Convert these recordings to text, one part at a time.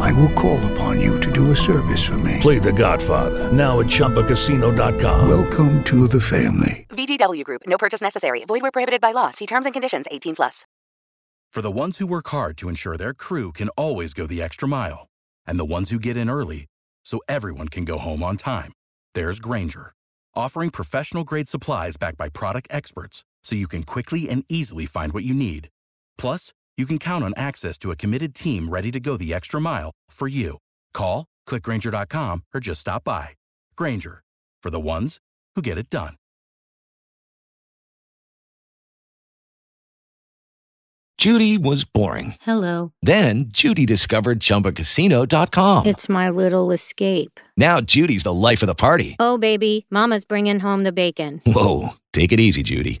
I will call upon you to do a service for me. Play The Godfather now at ChumbaCasino.com. Welcome to the family. VGW Group. No purchase necessary. Void where prohibited by law. See terms and conditions. 18 plus. For the ones who work hard to ensure their crew can always go the extra mile, and the ones who get in early so everyone can go home on time, there's Grainger, offering professional grade supplies backed by product experts so you can quickly and easily find what you need. Plus, you can count on access to a committed team ready to go the extra mile for you. Call, clickgrainger.com, or just stop by. Grainger, for the ones who get it done. Judy was boring. Hello. Then Judy discovered ChumbaCasino.com. It's my little escape. Now Judy's the life of the party. Oh, baby, Mama's bringing home the bacon. Whoa, take it easy, Judy.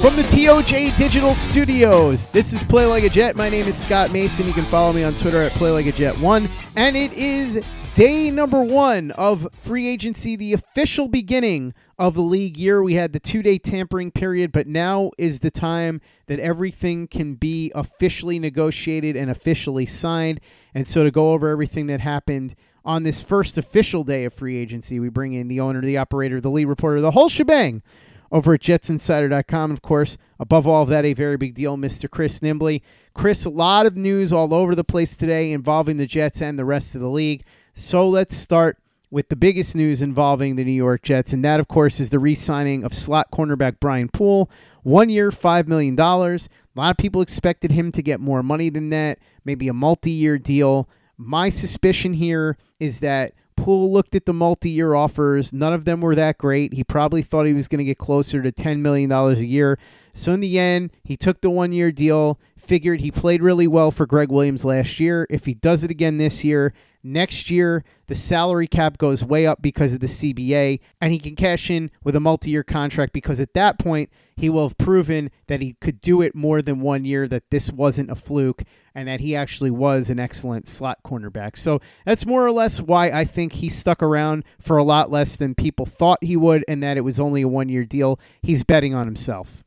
From the TOJ Digital Studios, this is Play Like a Jet. My name is Scott Mason. You can follow me on Twitter at Play Like a Jet One, and it is day number one of free agency, the official beginning of the league year. We had the two day tampering period, but now is the time that everything can be officially negotiated and officially signed. And so, to go over everything that happened on this first official day of free agency, we bring in the owner, the operator, the lead reporter, the whole shebang over at jetsinsider.com. Of course, above all of that, a very big deal, Mr. Chris Nimbley. Chris, a lot of news all over the place today involving the Jets and the rest of the league. So let's start with the biggest news involving the New York Jets, and that, of course, is the re signing of slot cornerback Brian Poole. One year, $5 million. A lot of people expected him to get more money than that, maybe a multi year deal. My suspicion here is that Poole looked at the multi year offers. None of them were that great. He probably thought he was going to get closer to $10 million a year. So, in the end, he took the one year deal, figured he played really well for Gregg Williams last year. If he does it again this year, next year, the salary cap goes way up because of the CBA, and he can cash in with a multi year contract because at that point, he will have proven that he could do it more than one year, that this wasn't a fluke, and that he actually was an excellent slot cornerback. So that's more or less why I think he stuck around for a lot less than people thought he would, and that it was only a one year deal. He's betting on himself.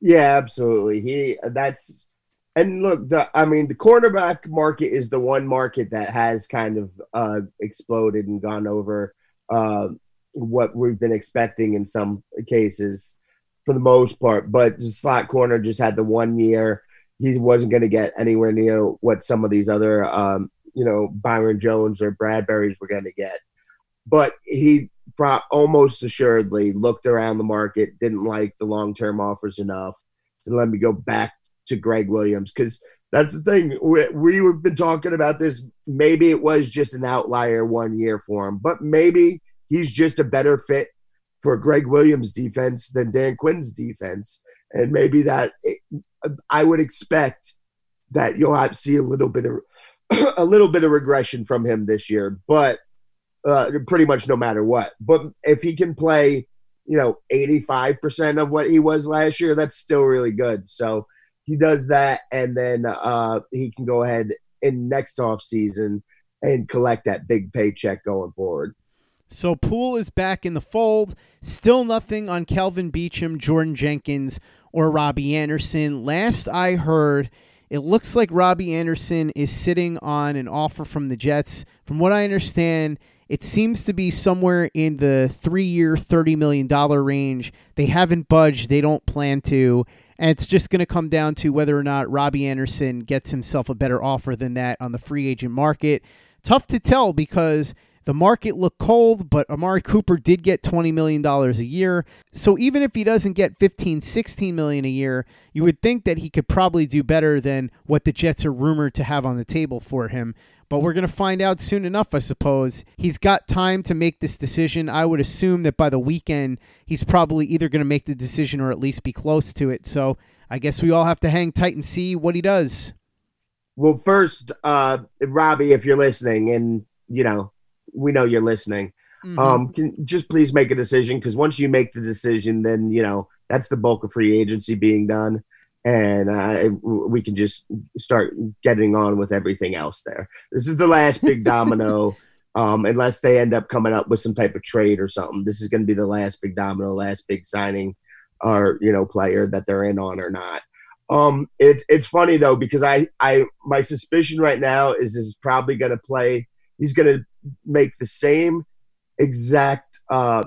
Yeah, absolutely. He that's and look, the I mean, the cornerback market is the one market that has kind of uh, exploded and gone over uh, what we've been expecting in some cases, for the most part. But the slot corner just had the one year. He wasn't going to get anywhere near what some of these other, um, you know, Byron Jones or Bradberry's were going to get. But he almost assuredly looked around the market, didn't like the long term offers enough. So let me go back to Gregg Williams because that's the thing. We, we've been talking about this. Maybe it was just an outlier one year for him, but maybe he's just a better fit for Gregg Williams' defense than Dan Quinn's defense. And maybe that I would expect that you'll have see a little bit of a little bit of regression from him this year, but uh, pretty much no matter what. But if he can play you know, 85% of what he was last year, that's still really good. So he does that, and then uh, he can go ahead in next off season and collect that big paycheck going forward. So Poole is back in the fold. Still nothing on Kelvin Beachum, Jordan Jenkins, or Robbie Anderson. Last I heard, it looks like Robbie Anderson is sitting on an offer from the Jets. From what I understand, it seems to be somewhere in the three year, $30 million range. They haven't budged, they don't plan to. And it's just going to come down to whether or not Robbie Anderson gets himself a better offer than that on the free agent market. Tough to tell because the market looked cold, but Amari Cooper did get $20 million a year. So even if he doesn't get 15, 16 million a year, you would think that he could probably do better than what the Jets are rumored to have on the table for him. But we're going to find out soon enough, I suppose. He's got time to make this decision. I would assume that by the weekend, he's probably either going to make the decision or at least be close to it. So I guess we all have to hang tight and see what he does. Well, first, uh, Robbie, if you're listening, and you know, we know you're listening. Mm-hmm. Um, can just please make a decision because once you make the decision, then you know that's the bulk of free agency being done, and uh, we can just start getting on with everything else. There, this is the last big domino. Um, unless they end up coming up with some type of trade or something, this is going to be the last big domino, last big signing, or you know, player that they're in on or not. Um, it's it's funny though because I I my suspicion right now is this is probably going to play. He's going to make the same exact uh,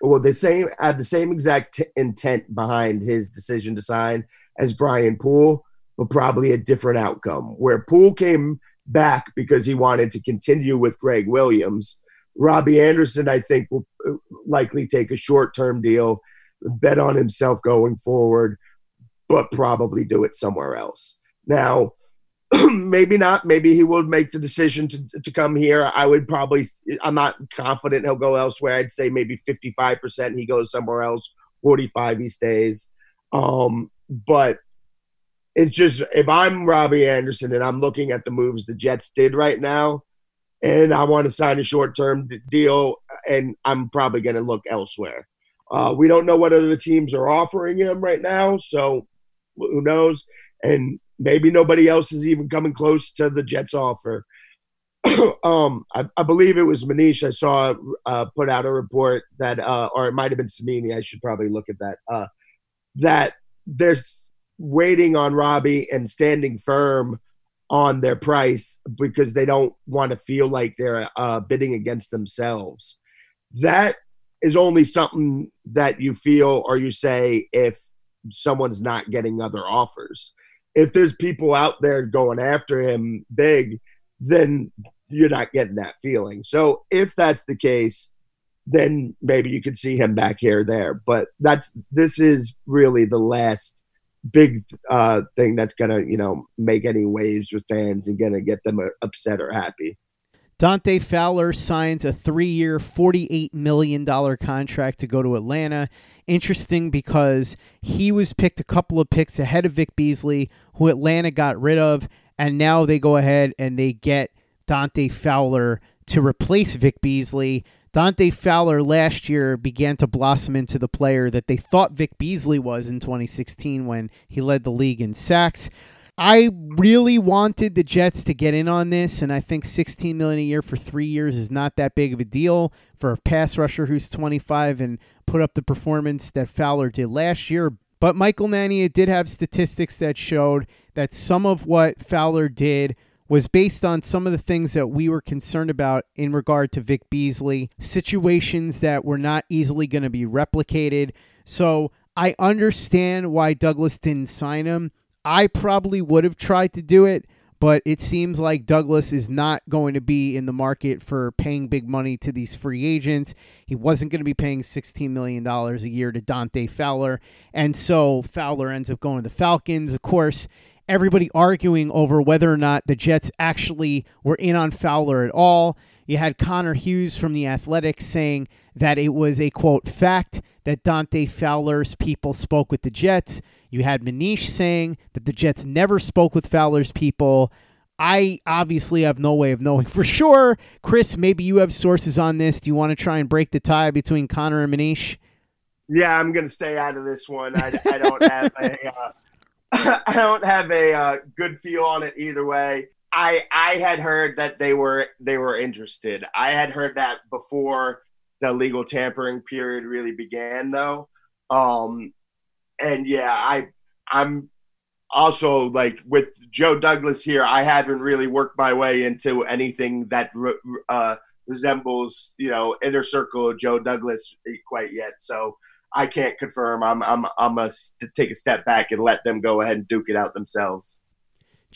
well the same had the same exact t- intent behind his decision to sign as Brian Poole, but probably a different outcome. Where Poole came back because he wanted to continue with Gregg Williams. Robbie Anderson, I think, will uh, likely take a short term deal, bet on himself going forward, but probably do it somewhere else. Now, maybe not. Maybe he will make the decision to, to come here. I would probably, I'm not confident he'll go elsewhere. I'd say maybe 55% he goes somewhere else, 45 he stays. Um, but it's just, if I'm Robbie Anderson and I'm looking at the moves the Jets did right now, and I want to sign a short term deal, and I'm probably going to look elsewhere. Uh, we don't know what other teams are offering him right now, so who knows? And maybe nobody else is even coming close to the Jets offer. um, I, I, believe it was Manish. I saw uh, put out a report that, uh, or it might have been Cimini. I should probably look at that. Uh, that they're waiting on Robbie and standing firm on their price because they don't want to feel like they're uh, bidding against themselves. That is only something that you feel or you say if someone's not getting other offers if there's people out there going after him big, then you're not getting that feeling. So if that's the case, then maybe you could see him back here there. But that's this is really the last big uh, thing that's gonna you know make any waves with fans and gonna get them upset or happy. Dante Fowler signs a three-year, forty-eight million dollar contract to go to Atlanta interesting because he was picked a couple of picks ahead of Vic Beasley, who Atlanta got rid of, and now they go ahead and they get Dante Fowler to replace Vic Beasley. Dante Fowler last year began to blossom into the player that they thought Vic Beasley was in 2016 when he led the league in sacks. I really wanted the Jets to get in on this, and I think 16 million a year for three years is not that big of a deal for a pass rusher who's 25 and put up the performance that Fowler did last year. But Michael Nania did have statistics that showed that some of what Fowler did was based on some of the things that we were concerned about in regard to Vic Beasley, situations that were not easily going to be replicated. So I understand why Douglas didn't sign him. I probably would have tried to do it, but it seems like Douglas is not going to be in the market for paying big money to these free agents. He wasn't going to be paying $16 million a year to Dante Fowler. And so Fowler ends up going to the Falcons. Of course, everybody arguing over whether or not the Jets actually were in on Fowler at all. You had Connor Hughes from The Athletic saying that it was a quote fact that Dante Fowler's people spoke with the Jets. You had Manish saying that the Jets never spoke with Fowler's people. I obviously have no way of knowing for sure. Chris, maybe you have sources on this. Do you want to try and break the tie between Connor and Manish? Yeah, I'm gonna stay out of this one. I, I don't have a uh, I don't have a uh, good feel on it either way. I I had heard that they were they were interested. I had heard that before the legal tampering period really began, though. Um, and yeah, I I'm also like with Joe Douglas here. I haven't really worked my way into anything that uh, resembles you know inner circle of Joe Douglas quite yet. So I can't confirm. I'm I'm I'm a to take a step back and let them go ahead and duke it out themselves.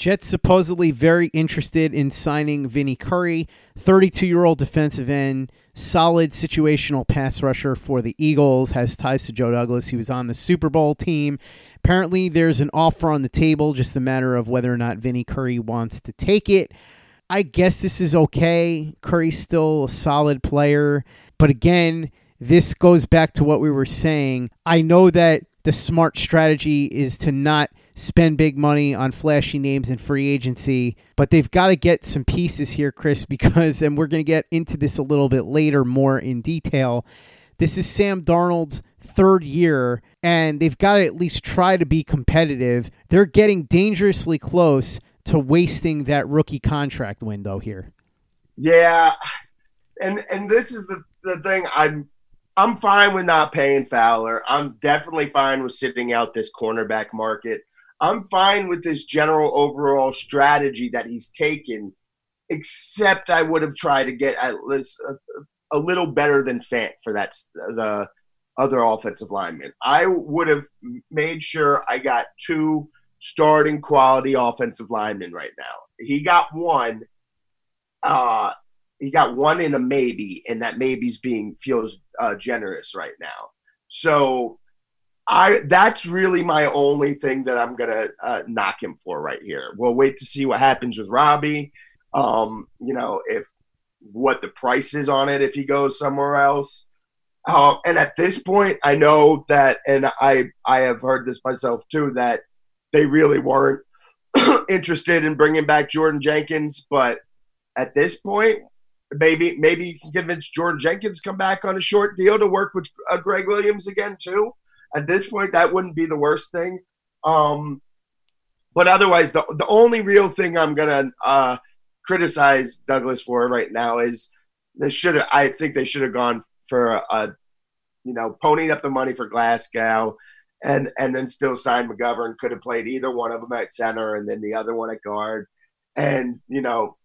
Jets supposedly very interested in signing Vinny Curry, 32 year old defensive end, solid situational pass rusher for the Eagles, has ties to Joe Douglas. He was on the Super Bowl team. Apparently, there's an offer on the table, just a matter of whether or not Vinny Curry wants to take it. I guess this is okay. Curry's still a solid player. But again, this goes back to what we were saying. I know that the smart strategy is to not spend big money on flashy names in free agency, but they've got to get some pieces here, Chris, because, and we're going to get into this a little bit later more in detail. This is Sam Darnold's third year, and they've got to at least try to be competitive. They're getting dangerously close to wasting that rookie contract window here. Yeah. And and this is the, the thing I'm I'm fine with not paying Fowler. I'm definitely fine with sitting out this cornerback market. I'm fine with this general overall strategy that he's taken, except I would have tried to get at least a, a little better than Fant for that the other offensive lineman. I would have made sure I got two starting quality offensive linemen right now. He got one. Uh, he got one in a maybe, and that maybe's being feels uh, generous right now. So I that's really my only thing that I'm gonna uh, knock him for right here. We'll wait to see what happens with Robbie. Um, you know, if what the price is on it if he goes somewhere else. Uh, and at this point, I know that, and I I have heard this myself too that they really weren't interested in bringing back Jordan Jenkins. But at this point, maybe maybe you can convince Jordan Jenkins come back on a short deal to work with uh, Gregg Williams again too at this point, that wouldn't be the worst thing. Um, but otherwise, the the only real thing I'm gonna uh, criticize Douglas for right now is they should have. I think they should have gone for a, a, you know, ponying up the money for Glasgow, and and then still signed McGovern. Could have played either one of them at center, and then the other one at guard, and you know,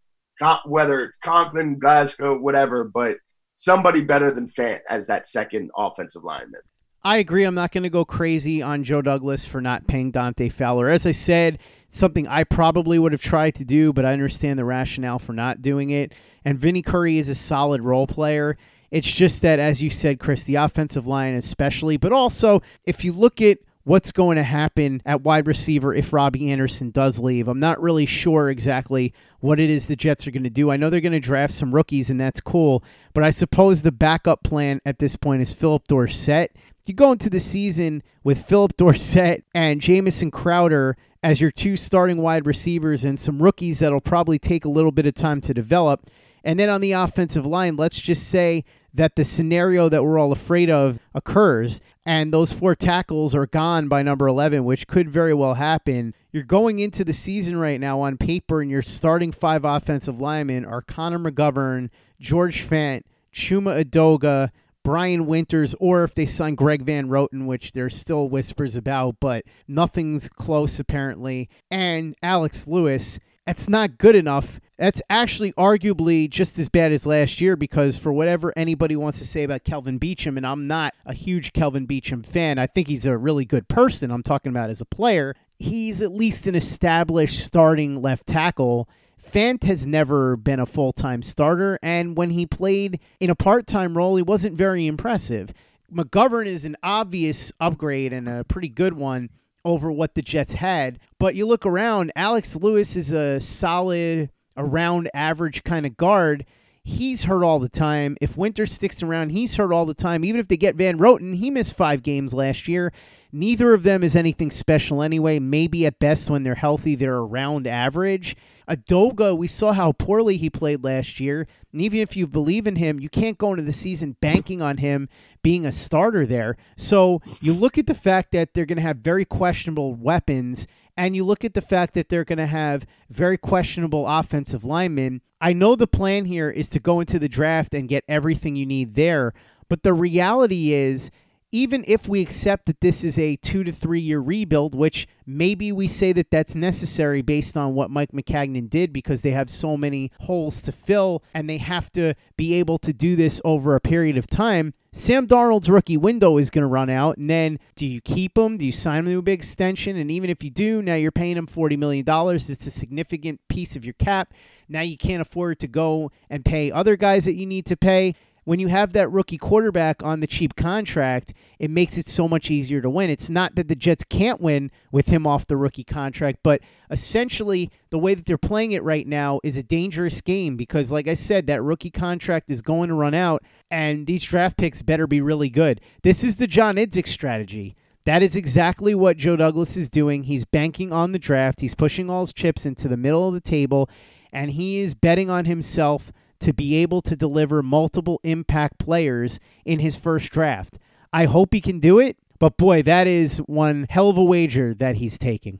whether it's Conklin, Glasgow, whatever, but somebody better than Fant as that second offensive lineman. I agree. I'm not going to go crazy on Joe Douglas for not paying Dante Fowler. As I said, something I probably would have tried to do, but I understand the rationale for not doing it. And Vinny Curry is a solid role player. It's just that, as you said, Chris, the offensive line, especially, but also if you look at what's going to happen at wide receiver if Robbie Anderson does leave. I'm not really sure exactly what it is the Jets are going to do. I know they're going to draft some rookies, and that's cool, but I suppose the backup plan at this point is Philip Dorsett you go into the season with Philip Dorsett and Jamison Crowder as your two starting wide receivers and some rookies that'll probably take a little bit of time to develop. And then on the offensive line, let's just say that the scenario that we're all afraid of occurs and those four tackles are gone by number 11, which could very well happen. You're going into the season right now on paper, and your starting five offensive linemen are Connor McGovern, George Fant, Chuma Edoga, Brian Winters, or if they sign Greg Van Roten, which there's still whispers about, but nothing's close apparently, and Alex Lewis. That's not good enough. That's actually arguably just as bad as last year because, for whatever anybody wants to say about Kelvin Beachum, and I'm not a huge Kelvin Beachum fan, I think he's a really good person. I'm talking about as a player. He's at least an established starting left tackle Fant has never been a full time starter, and when he played in a part time role, he wasn't very impressive. McGovern is an obvious upgrade and a pretty good one over what the Jets had. But you look around, Alex Lewis is a solid, around average kind of guard. He's hurt all the time. If Winter sticks around, he's hurt all the time. Even if they get Van Roten, he missed five games last year. Neither of them is anything special anyway. Maybe at best when they're healthy, they're around average. Edoga, we saw how poorly he played last year. And even if you believe in him, you can't go into the season banking on him being a starter there. So you look at the fact that they're going to have very questionable weapons, and you look at the fact that they're going to have very questionable offensive linemen. I know the plan here is to go into the draft and get everything you need there, but the reality is even if we accept that this is a two to three year rebuild, which maybe we say that that's necessary based on what Mike Maccagnan did because they have so many holes to fill and they have to be able to do this over a period of time. Sam Darnold's rookie window is going to run out, and then do you keep him? Do you sign him to a big extension? And even if you do, now you're paying him $40 million. It's a significant piece of your cap. Now you can't afford to go and pay other guys that you need to pay when you have that rookie quarterback on the cheap contract, it makes it so much easier to win. It's not that the Jets can't win with him off the rookie contract, but essentially the way that they're playing it right now is a dangerous game because, like I said, that rookie contract is going to run out, and these draft picks better be really good. This is the John Idzik strategy. That is exactly what Joe Douglas is doing. He's banking on the draft. He's pushing all his chips into the middle of the table, and he is betting on himself to be able to deliver multiple impact players in his first draft. I hope he can do it, but boy, that is one hell of a wager that he's taking.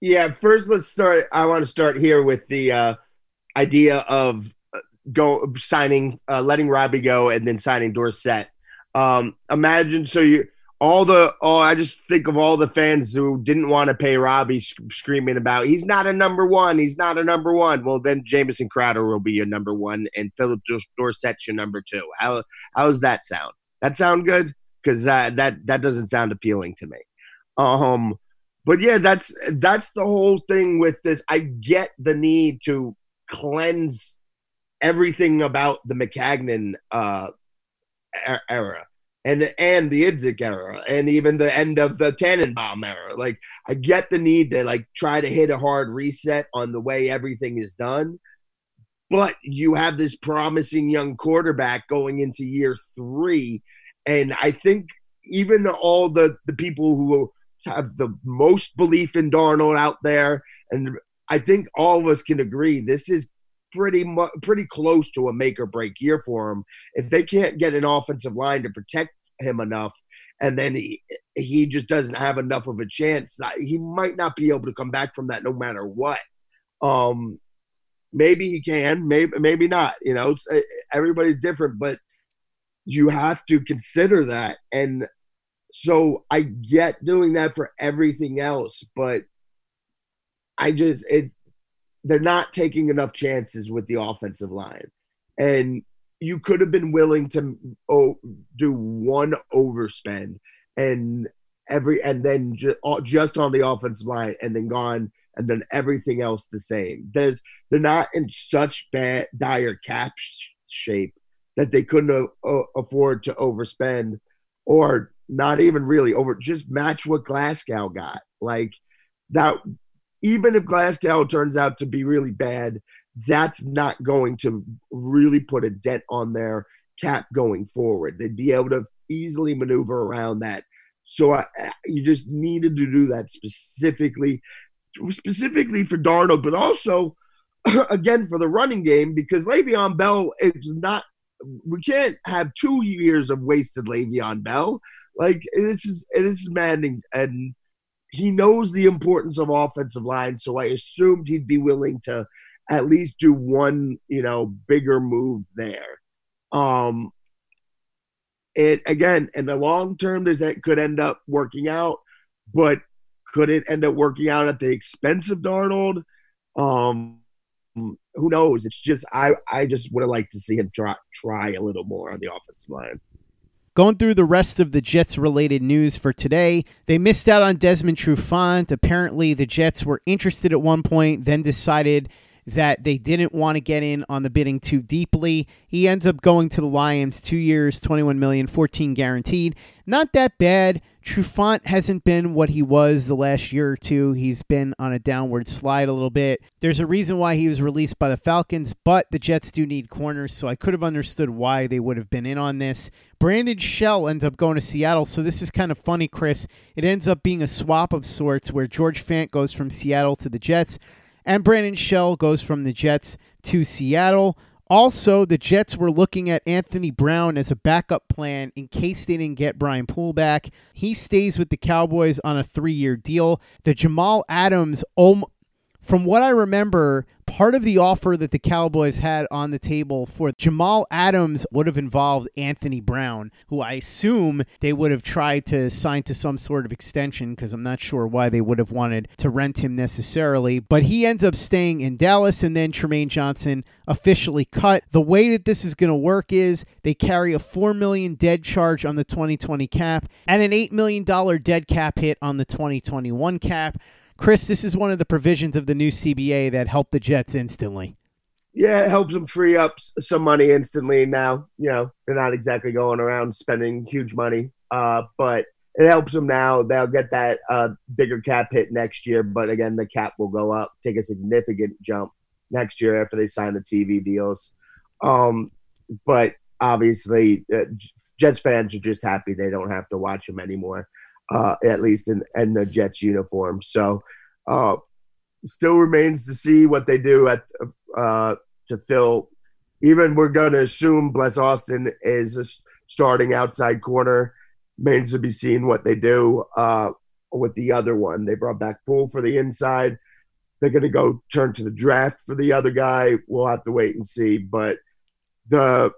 Yeah, first let's start. I want to start here with the uh, idea of uh, go signing, uh, letting Robbie go, and then signing Dorsett. Um, imagine so you all the oh I just think of all the fans who didn't want to pay Robbie screaming about he's not a number one he's not a number one. Well then Jamison Crowder will be your number one and Philip Dorsett's your number two. How how does that sound? That sound good? Because uh, that that doesn't sound appealing to me. Um but yeah that's that's the whole thing with this. I get the need to cleanse everything about the Maccagnan uh era and and the Idzik era, and even the end of the Tannenbaum era. Like, I get the need to like try to hit a hard reset on the way everything is done, but you have this promising young quarterback going into year three, and I think even all the the people who have the most belief in Darnold out there, and I think all of us can agree this is pretty much pretty close to a make or break year for him. If they can't get an offensive line to protect him enough, and then he he just doesn't have enough of a chance, he might not be able to come back from that no matter what. Um, maybe he can, maybe maybe not. You know, everybody's different, but you have to consider that. And so I get doing that for everything else, but I just it they're not taking enough chances with the offensive line. And you could have been willing to oh, do one overspend and every and then just, just on the offensive line and then gone and then everything else the same. There's they're not in such bad dire cap sh- shape that they couldn't uh, afford to overspend or not even really over just match what Glasgow got. Like that even if Glasgow turns out to be really bad, that's not going to really put a dent on their cap going forward. They'd be able to easily maneuver around that. So I, you just needed to do that specifically, specifically for Darnold, but also again for the running game because Le'Veon Bell is not. We can't have two years of wasted Le'Veon Bell. Like this is this is maddening, and he knows the importance of offensive line, so I assumed he'd be willing to at least do one, you know, bigger move there. Um it again in the long term does that could end up working out, but could it end up working out at the expense of Darnold? Um who knows? It's just I I just would have liked to see him try try a little more on the offensive line. Going through the rest of the Jets related news for today, they missed out on Desmond Trufant. Apparently, the Jets were interested at one point, then decided that they didn't want to get in on the bidding too deeply. He ends up going to the Lions, two years, 21 million, 14 guaranteed. Not that bad. Trufant hasn't been what he was the last year or two. He's been on a downward slide a little bit. There's a reason why he was released by the Falcons, but the Jets do need corners, so I could have understood why they would have been in on this. Brandon Shell ends up going to Seattle, so this is kind of funny, Chris. It ends up being a swap of sorts where George Fant goes from Seattle to the Jets, and Brandon Shell goes from the Jets to Seattle. Also, the Jets were looking at Anthony Brown as a backup plan in case they didn't get Brian Poole back. He stays with the Cowboys on a three year deal. The Jamal Adams, from what I remember, part of the offer that the Cowboys had on the table for Jamal Adams would have involved Anthony Brown, who I assume they would have tried to sign to some sort of extension because I'm not sure why they would have wanted to rent him necessarily. But he ends up staying in Dallas, and then Trumaine Johnson officially cut. The way that this is going to work is they carry a 4 million dead charge on the 2020 cap and an $8 million dead cap hit on the 2021 cap. Chris, this is one of the provisions of the new CBA that helped the Jets instantly. Yeah, it helps them free up some money instantly now. You know, they're not exactly going around spending huge money, uh, but it helps them now. They'll get that uh, bigger cap hit next year, but again, the cap will go up, take a significant jump next year after they sign the TV deals. Um, but obviously, uh, Jets fans are just happy they don't have to watch them anymore uh, at least in, in the Jets uniform. So uh, still remains to see what they do at uh, to fill. Even we're going to assume Bless Austin is a starting outside corner. Remains to be seen what they do uh, with the other one. They brought back Poole for the inside. They're going to go turn to the draft for the other guy. We'll have to wait and see. But the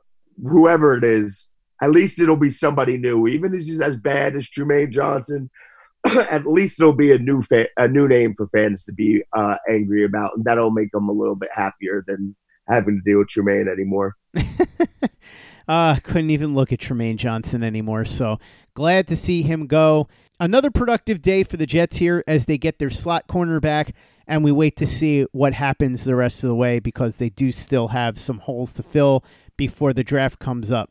whoever it is, at least it'll be somebody new. Even if he's as bad as Trumaine Johnson, at least it'll be a new fa- a new name for fans to be uh, angry about, and that'll make them a little bit happier than having to deal with Trumaine anymore. uh, couldn't even look at Trumaine Johnson anymore. So glad to see him go. Another productive day for the Jets here as they get their slot corner back, and we wait to see what happens the rest of the way because they do still have some holes to fill before the draft comes up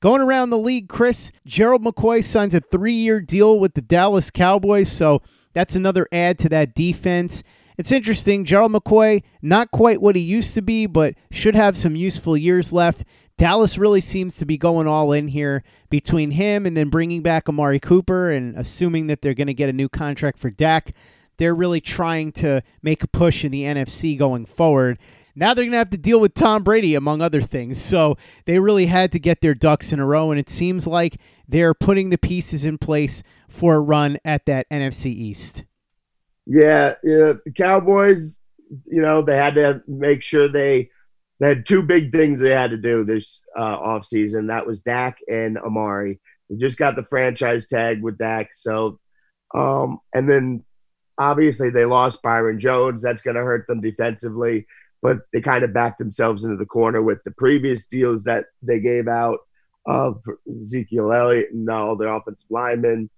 Going around the league, Chris, Gerald McCoy signs a three year deal with the Dallas Cowboys, so that's another add to that defense. It's interesting. Gerald McCoy, not quite what he used to be, but should have some useful years left. Dallas really seems to be going all in here between him and then bringing back Amari Cooper and assuming that they're going to get a new contract for Dak. They're really trying to make a push in the NFC going forward. Now they're going to have to deal with Tom Brady, among other things. So they really had to get their ducks in a row, and it seems like they're putting the pieces in place for a run at that NFC East. Yeah, yeah. The Cowboys, you know, they had to make sure they they had two big things they had to do this uh, offseason. That was Dak and Amari. They just got the franchise tag with Dak. So, um, and then obviously they lost Byron Jones. That's going to hurt them defensively, but they kind of backed themselves into the corner with the previous deals that they gave out of Ezekiel Elliott and all the offensive linemen.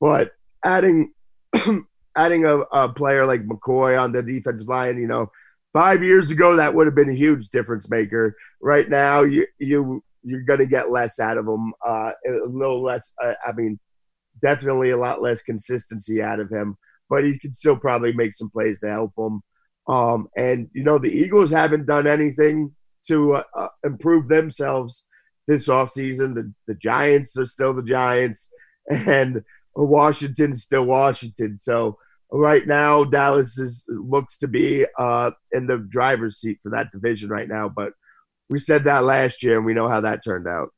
But adding adding a, a player like McCoy on the defensive line, you know, five years ago that would have been a huge difference maker. Right now, you you you're going to get less out of him, uh, a little less. Uh, I mean, definitely a lot less consistency out of him, but he can still probably make some plays to help him. Um, and you know, the Eagles haven't done anything to uh, uh, improve themselves this offseason. The the Giants are still the Giants, and Washington's still Washington. So right now, Dallas is looks to be uh, in the driver's seat for that division right now. But we said that last year, and we know how that turned out.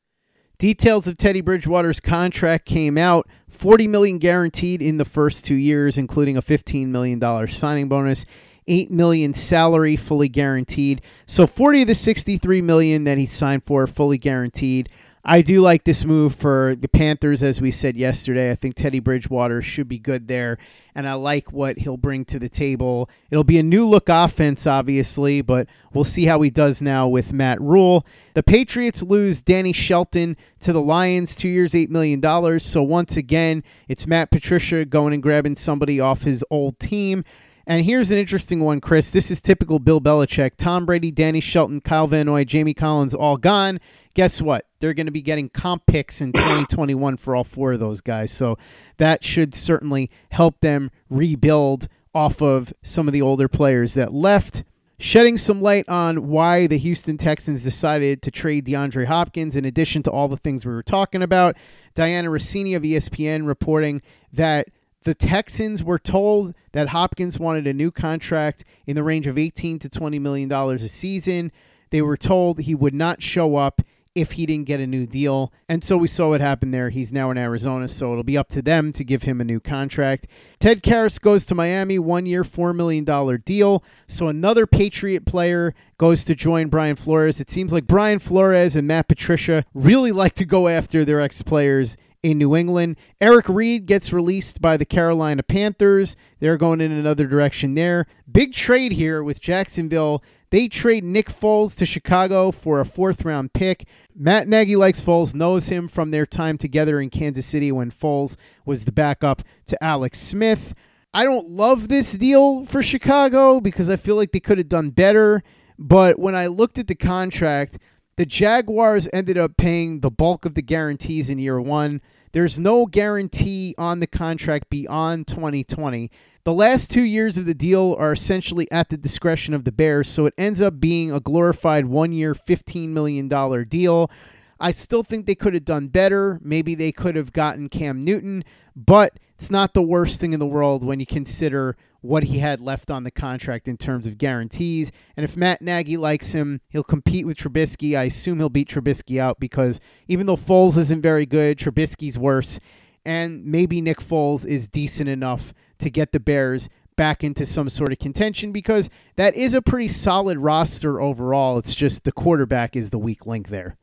Details of Teddy Bridgewater's contract came out. 40 million guaranteed in the first 2 years including a 15 million dollar signing bonus. 8 million salary fully guaranteed. So 40 of the 63 million that he signed for fully guaranteed. I do like this move for the Panthers, as we said yesterday. I think Teddy Bridgewater should be good there, and I like what he'll bring to the table. It'll be a new look offense, obviously, but we'll see how he does now with Matt Rhule. The Patriots lose Danny Shelton to the Lions, two years, $8 million. So once again, it's Matt Patricia going and grabbing somebody off his old team. And here's an interesting one, Chris. This is typical Bill Belichick. Tom Brady, Danny Shelton, Kyle Van Noy, Jamie Collins, all gone guess what? They're going to be getting comp picks in 2021 for all four of those guys. So that should certainly help them rebuild off of some of the older players that left. Shedding some light on why the Houston Texans decided to trade DeAndre Hopkins, in addition to all the things we were talking about. Dianna Russini of ESPN reporting that the Texans were told that Hopkins wanted a new contract in the range of 18 to 20 million dollars a season. They were told he would not show up if he didn't get a new deal. And so we saw what happened there. He's now in Arizona, so it'll be up to them to give him a new contract. Ted Karras goes to Miami, one year, $4 million deal. So another Patriot player goes to join Brian Flores. It seems like Brian Flores and Matt Patricia really like to go after their ex players in New England. Eric Reid gets released by the Carolina Panthers. They're going in another direction there. Big trade here with Jacksonville they trade Nick Foles to Chicago for a fourth round pick. Matt Nagy likes Foles, knows him from their time together in Kansas City when Foles was the backup to Alex Smith. I don't love this deal for Chicago because I feel like they could have done better. But when I looked at the contract, the Jaguars ended up paying the bulk of the guarantees in year one. There's no guarantee on the contract beyond 2020. The last two years of the deal are essentially at the discretion of the Bears, so it ends up being a glorified one year, $15 million deal. I still think they could have done better. Maybe they could have gotten Cam Newton, but it's not the worst thing in the world when you consider what he had left on the contract in terms of guarantees. And if Matt Nagy likes him, he'll compete with Trubisky. I assume he'll beat Trubisky out because even though Foles isn't very good, Trubisky's worse. And maybe Nick Foles is decent enough to get the Bears back into some sort of contention because that is a pretty solid roster overall. It's just the quarterback is the weak link there.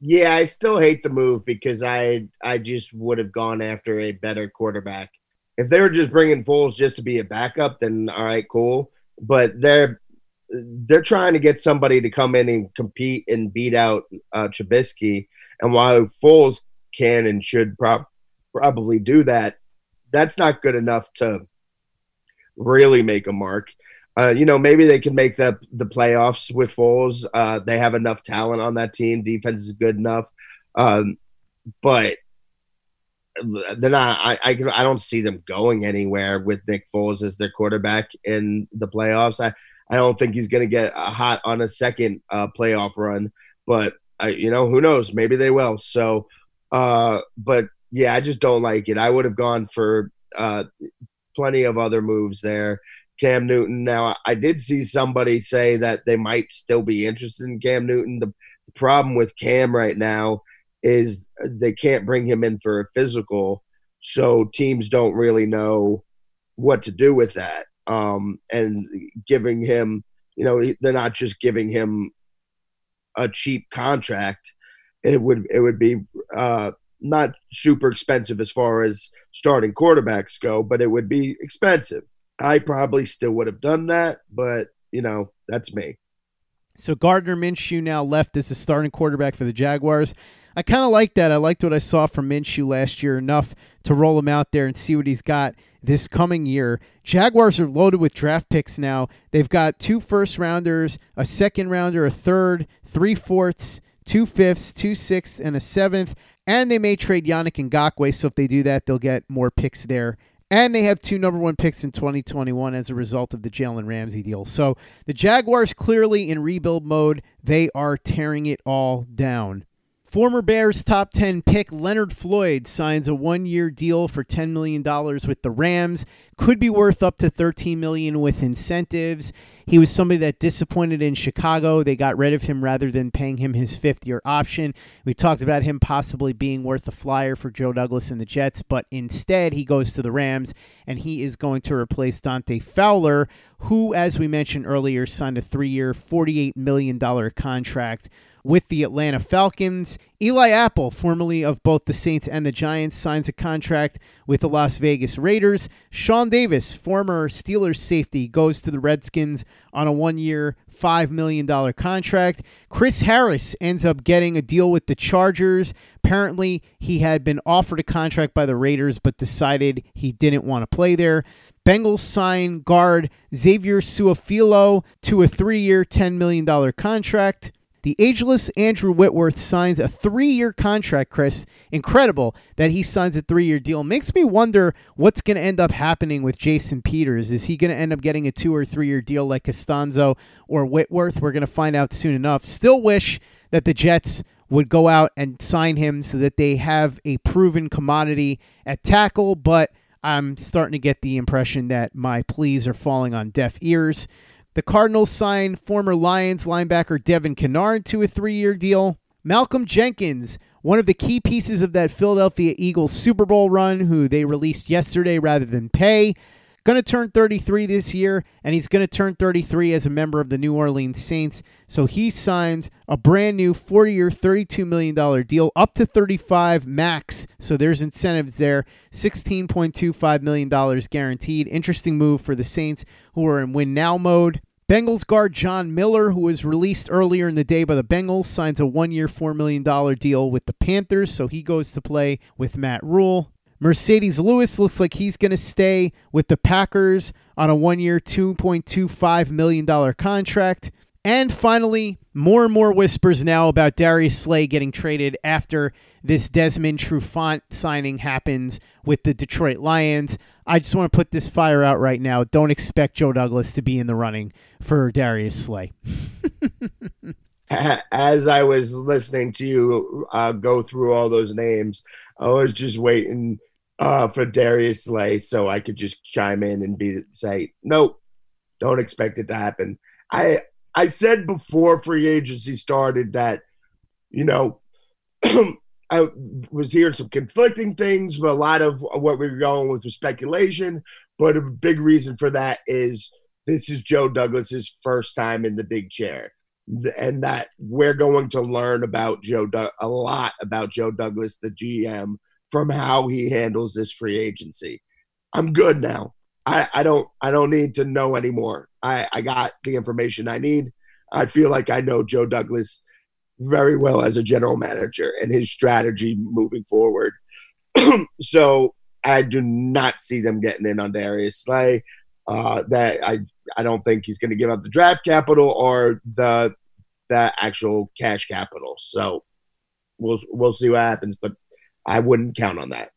Yeah, I still hate the move because I I just would have gone after a better quarterback. If they were just bringing Foles just to be a backup, then all right, cool. But they're they're trying to get somebody to come in and compete and beat out uh, Trubisky. And while Foles can and should pro- probably do that, that's not good enough to really make a mark. Uh, you know, maybe they can make the the playoffs with Foles. Uh, they have enough talent on that team. Defense is good enough, um, but they're not. I, I I don't see them going anywhere with Nick Foles as their quarterback in the playoffs. I I don't think he's going to get hot on a second uh, playoff run, but I, you know who knows? Maybe they will. So, uh, but yeah, I just don't like it. I would have gone for uh, plenty of other moves there. Cam Newton. Now, I did see somebody say that they might still be interested in Cam Newton. The, the problem with Cam right now is they can't bring him in for a physical, so teams don't really know what to do with that. Um, and giving him, you know, they're not just giving him a cheap contract. It would it would be uh, not super expensive as far as starting quarterbacks go, but it would be expensive. I probably still would have done that, but you know, that's me. So Gardner Minshew now left as the starting quarterback for the Jaguars. I kind of like that. I liked what I saw from Minshew last year enough to roll him out there and see what he's got this coming year. Jaguars are loaded with draft picks now. They've got two first rounders, a second rounder, a third, three fourths, two fifths, two sixths, and a seventh. And they may trade Yannick Ngakoue, so if they do that, they'll get more picks there. And they have two number one picks in 2021 as a result of the Jalen Ramsey deal. So the Jaguars clearly in rebuild mode. They are tearing it all down. Former Bears top 10 pick Leonard Floyd signs a one-year deal for $10 million with the Rams. Could be worth up to 13 million with incentives. He was somebody that disappointed in Chicago. They got rid of him rather than paying him his fifth-year option. We talked about him possibly being worth a flyer for Joe Douglas and the Jets, but instead he goes to the Rams and he is going to replace Dante Fowler, who, as we mentioned earlier, signed a three-year, $48 million contract with the Atlanta Falcons. Eli Apple, formerly of both the Saints and the Giants, signs a contract with the Las Vegas Raiders. Sean Davis, former Steelers safety, goes to the Redskins on a one year, $5 million contract. Chris Harris ends up getting a deal with the Chargers. Apparently, he had been offered a contract by the Raiders, but decided he didn't want to play there. Bengals sign guard Xavier Su'a-Filo to a three year, $10 million contract. The ageless Andrew Whitworth signs a three year contract, Chris. Incredible that he signs a three year deal. Makes me wonder what's going to end up happening with Jason Peters. Is he going to end up getting a two or three year deal like Castonzo or Whitworth? We're going to find out soon enough. Still wish that the Jets would go out and sign him so that they have a proven commodity at tackle, but I'm starting to get the impression that my pleas are falling on deaf ears. The Cardinals signed former Lions linebacker Devin Kennard to a three year deal. Malcolm Jenkins, one of the key pieces of that Philadelphia Eagles Super Bowl run, who they released yesterday rather than pay, going to turn 33 this year, and he's going to turn 33 as a member of the New Orleans Saints. So he signs a brand new 40 year, $32 million deal, up to 35 max. So there's incentives there, $16.25 million guaranteed. Interesting move for the Saints, who are in win now mode. Bengals guard John Miller, who was released earlier in the day by the Bengals, signs a one year, $4 million deal with the Panthers, so he goes to play with Matt Rhule. Marcedes Lewis looks like he's going to stay with the Packers on a one year, $2.25 million contract. And finally, more and more whispers now about Darius Slay getting traded after this Desmond Trufant signing happens with the Detroit Lions. I just want to put this fire out right now. Don't expect Joe Douglas to be in the running for Darius Slay. As I was listening to you uh, go through all those names, I was just waiting uh, for Darius Slay so I could just chime in and be say, nope, don't expect it to happen. I I said before free agency started that, you know, I was hearing some conflicting things, but a lot of what we were going with was speculation. But a big reason for that is this is Joe Douglas's first time in the big chair, and that we're going to learn about Joe a lot about Joe Douglas, the GM, from how he handles this free agency. I'm good now. I, I don't I don't need to know anymore. I, I got the information I need. I feel like I know Joe Douglas very well as a general manager and his strategy moving forward. so I do not see them getting in on Darius Slay. Uh, that I I don't think he's going to give up the draft capital or the the actual cash capital. So we'll we'll see what happens, but I wouldn't count on that.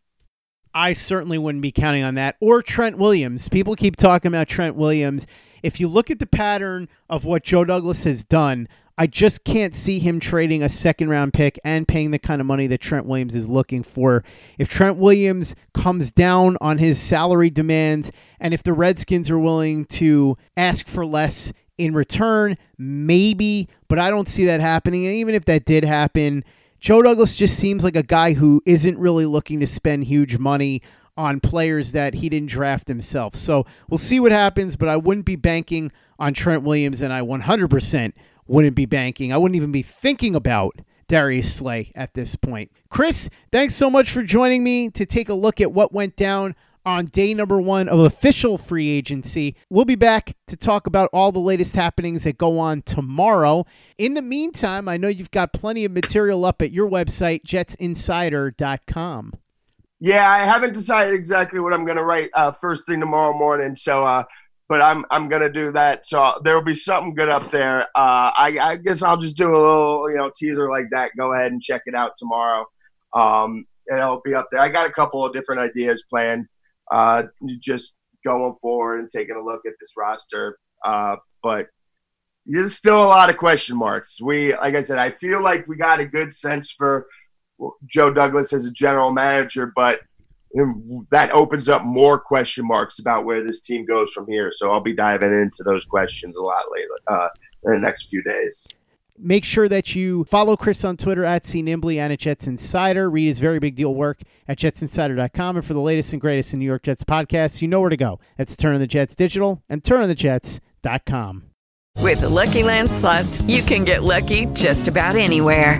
I certainly wouldn't be counting on that. Or Trent Williams. People keep talking about Trent Williams. If you look at the pattern of what Joe Douglas has done, I just can't see him trading a second round pick and paying the kind of money that Trent Williams is looking for. If Trent Williams comes down on his salary demands, and if the Redskins are willing to ask for less in return, maybe, but I don't see that happening. And even if that did happen, Joe Douglas just seems like a guy who isn't really looking to spend huge money on players that he didn't draft himself. So we'll see what happens, but I wouldn't be banking on Trent Williams, and I 100% wouldn't be banking. I wouldn't even be thinking about Darius Slay at this point. Chris, thanks so much for joining me to take a look at what went down on day number one of official free agency. We'll be back to talk about all the latest happenings that go on tomorrow. In the meantime, I know you've got plenty of material up at your website, jetsinsider.com. Yeah, I haven't decided exactly what I'm going to write uh, first thing tomorrow morning. So, uh, but I'm I'm going to do that. So there will be something good up there. Uh, I, I guess I'll just do a little you know teaser like that. Go ahead and check it out tomorrow. Um, it'll be up there. I got a couple of different ideas planned uh, just going forward and taking a look at this roster. Uh, but there's still a lot of question marks. We, like I said, I feel like we got a good sense for Joe Douglas as a general manager, but that opens up more question marks about where this team goes from here. So I'll be diving into those questions a lot later uh, in the next few days. Make sure that you follow Chris on Twitter at cnimbly and at Jets Insider. Read his very big deal work at jetsinsider.com. And for the latest and greatest in New York Jets podcasts, you know where to go. That's Turn on the Jets Digital and turnonthejets.com. With the Lucky Land slots, you can get lucky just about anywhere.